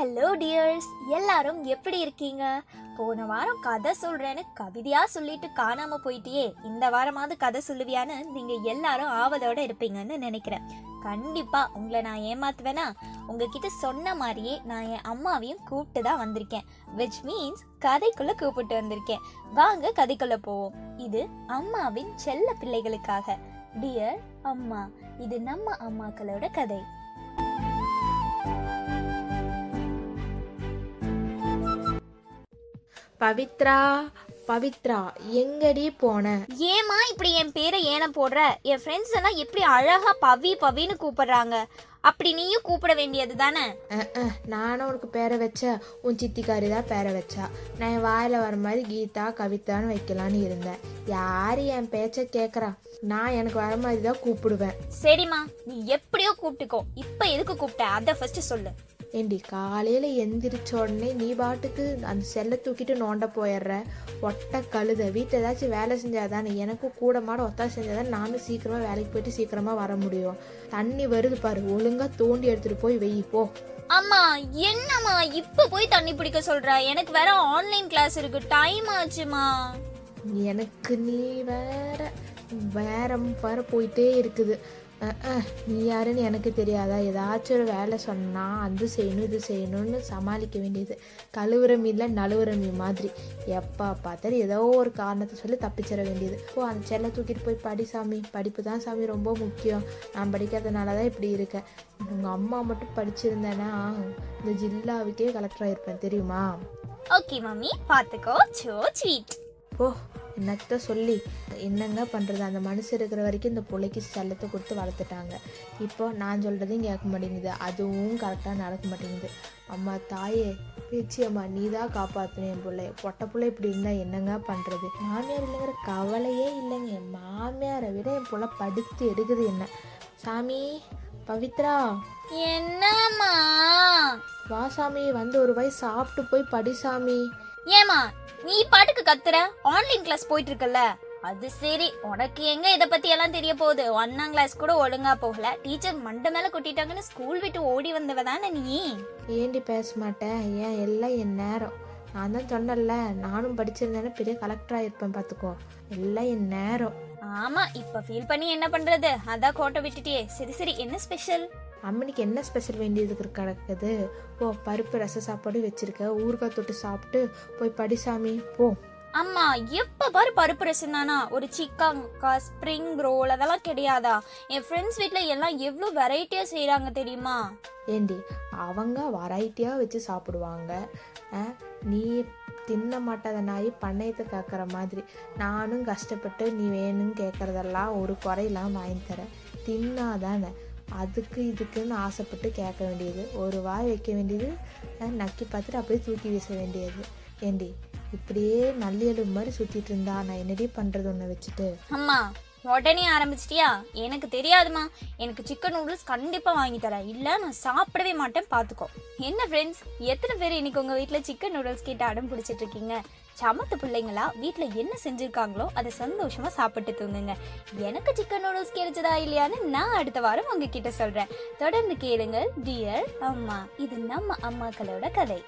Hello tears எல்லாரும் எப்படி இருக்கீங்க? போன வாரம் கதை சொல்றேன்னு கவிதையா சொல்லிட்டு காணாம போயிட்டியே. இந்த வாரமாவது கதை சொல்லுவியான்னு நீங்க எல்லாரும் ஆவலோட இருப்பீங்கன்னு நினைக்கிறேன். கண்டிப்பா உங்களை நான் ஏமாத்துவேனா? உங்ககிட்ட சொன்ன மாதிரியே நான் என் அம்மாவையும் கூப்பிட்டு தான் வந்திருக்கேன். விச் மீன்ஸ் கதைக்குள்ள கூப்பிட்டு வந்திருக்கேன். வாங்க கதைக்குள்ள போவோம். இது அம்மாவின் செல்ல பிள்ளைகளுக்காக. டியர் அம்மா இது நம்ம அம்மாக்களோட கதை. பவித்ரா பவித்ரா எங்கடி போன? ஏமா இப்படி என் பேரை ஏன போடுற? என் ஃப்ரெண்ட்ஸ் எல்லாம் எப்படி அழகா பவி பவின்னு கூப்பிடுறாங்க. அப்படி நீயும் கூப்பிட வேண்டியது தானே? நானும் உனக்கு பேரை வச்ச உன் சித்திக்காரி தான் பேரை வச்சா. நான் என் வாயில வர மாதிரி கீதா கவிதான்னு வைக்கலான்னு இருந்தேன். யாரு என் பேச்ச கேக்குறா? நான் எனக்கு வர மாதிரி தான் கூப்பிடுவேன். சரிம்மா நீ எப்படியோ கூப்பிட்டுக்கோ. இப்ப எதுக்கு கூப்பிட்ட? அதை ஃபர்ஸ்ட் சொல்லு. ஏண்டி காலையில எந்திரிச்ச உடனே நீ பாட்டுக்கு அந்த செல்லை தூக்கிட்டு நோண்ட போயிடுற. ஒட்ட கழுத. வீட்டில் ஏதாச்சும் வேலை செஞ்சாதானே? எனக்கும் கூட மாட ஒத்தா செஞ்சாதான்? நானும் சீக்கிரமா வேலைக்கு போயிட்டு சீக்கிரமா வர முடியும். தண்ணி வருது பாரு. ஒழுங்கா தோண்டி எடுத்துட்டு போய் வெயி போ. அம்மா என்னம்மா இப்ப போய் தண்ணி பிடிக்க சொல்ற? எனக்கு வேற ஆன்லைன் கிளாஸ் இருக்கு. டைம் ஆச்சுமா? எனக்கு நீ வேற வேற வர போயிட்டே இருக்குது. நீ யாருன்னு எனக்கு தெரியாதா? ஏதாச்சும் ஒரு வேலை சொன்னா அது செய்யணும் இது செய்யணும்னு சமாளிக்க வேண்டியது. கழுவுற மீன்ல நழுவுற மீன் மாதிரி. எப்போ பார்த்தாலும் ஏதோ ஒரு காரணத்தை சொல்லி தப்பிச்சிட வேண்டியது. ஓ அந்த செல்லை தூக்கிட்டு போய் படி சாமி. படிப்பு தான் சாமி ரொம்ப முக்கியம். நான் படிக்காதனால தான் இப்படி இருக்கேன். உங்கள் அம்மா மட்டும் படிச்சிருந்தேன்னா இந்த ஜில்லாவுக்கே கலெக்டர் ஆயிருப்பேன் தெரியுமா? Okay mummy. பாத்துக்கோ சோ ஸ்வீட் ஓ என்னத்த சொல்லி என்னங்க பண்ணுறது அந்த மனுஷன் இருக்கிற வரைக்கும் இந்த பிள்ளைக்கு செல்லத்தை கொடுத்து வளர்த்துட்டாங்க. இப்போ நான் சொல்கிறதையும் கேட்க மாட்டேங்குது. அதுவும் கரெக்டாக நடக்க மாட்டேங்குது. அம்மா தாயே பேச்சி அம்மா நீ தான் காப்பாற்றணும் என் பிள்ளைய. பொட்ட பிள்ளை இப்படி இருந்தால் என்னங்க பண்ணுறது மாமியார் இல்லைங்கிற கவலையே இல்லைங்க. என் மாமியாரை விட என் பிள்ளை படுத்து எடுக்குது என்ன? சாமி பவித்ரா. என்னம்மா? வா சாமி வந்து ஒரு வயசு சாப்பிட்டு போய் படி சாமி. ஏமா நீ பாட்டுக்கு கத்துற? ஆன்லைன் கிளாஸ் போயிட்டு இருக்கல அது சரி உனக்கு எங்க இத பத்தி எல்லாம் தெரிய போகுது? ஒன்னாம் கிளாஸ் கூட ஒழுங்கா போகல. டீச்சர் மண்டை மேல கொட்டிட்டாங்கன்னு ஸ்கூல் விட்டு ஓடி வந்தவ தானே நீ? ஏண்டி பேச மாட்டேன் ஏன் எல்லாம் என் நேரம். நான் தான் சொன்னேன்ல நானும் படிச்சிருந்தேன்னா பெரிய கலெக்டர் ஆயிருப்பேன் பார்த்துக்கோ எல்லாம் என் நேரம். ஆமா இப்ப ஃபீல் பண்ணி என்ன பண்றது? அதான் கோட்டை விட்டுட்டியே. சரி சரி என்ன ஸ்பெஷல் அம்மனிக்கு என்ன ஸ்பெஷல் வேண்டியதுக்கு கிடக்குது? ஓ பருப்பு ரச சாப்பாடு வச்சிருக்க. ஊறுகாய் தொட்டு சாப்பிட்டு போய் படி சாமி போ. அம்மா எப்ப பாரு பருப்பு ரசம் தானா? ஒரு சிக்கங்கா ஸ்ப்ரிங் ரோல் அதெல்லாம் கிடையாதா? என் ஃப்ரெண்ட்ஸ் வீட்ல எல்லாம் எவ்வளவு வெரைட்டியா செய்றாங்க தெரியுமா? ஏண்டி அவங்க வெரைட்டியாக வச்சு சாப்பிடுவாங்க. ஆ, நீ தின்ன மாட்டாத நாய் பண்ணையத்தை காக்கிற மாதிரி. நானும் கஷ்டப்பட்டு நீ வேணும்னு கேட்குறதெல்லாம் ஒரு குறையெல்லாம் வாங்கி தரேன். தின்னாதானே. அதுக்கு இதுக்குன்னு ஆசைப்பட்டு கேட்க வேண்டியது. ஒரு வாய் வைக்க வேண்டியது ஆ, நக்கி பார்த்துட்டு அப்படியே தூக்கி வீச வேண்டியது. ஏண்டி இப்படியே நல்லியலும் மாதிரி சுற்றிட்டு இருந்தா நான் என்னடி பண்ணுறது ஒன்று வச்சுட்டு? அம்மா உடனே ஆரம்பிச்சிட்டியா? எனக்கு தெரியாதுமா. எனக்கு சிக்கன் நூடுல்ஸ் கண்டிப்பாக வாங்கி தரேன். இல்லை நான் சாப்பிடவே மாட்டேன். பார்த்துக்கோ. என்ன ஃப்ரெண்ட்ஸ் எத்தனை பேர் இன்னைக்கு உங்கள் வீட்டில் சிக்கன் நூடுல்ஸ் கேட்டு அடம் பிடிச்சிட்டு இருக்கீங்க? சமத்து பிள்ளைங்களா? வீட்டில் என்ன செஞ்சுருக்காங்களோ அதை சந்தோஷமாக சாப்பிட்டு தூங்குங்க. எனக்கு சிக்கன் நூடுல்ஸ் கிடைச்சதா இல்லையான்னு நான் அடுத்த வாரம் உங்ககிட்ட சொல்கிறேன் தொடர்ந்து கேளுங்கள். டியர் அம்மா இது நம்ம அம்மாக்களோட கதை.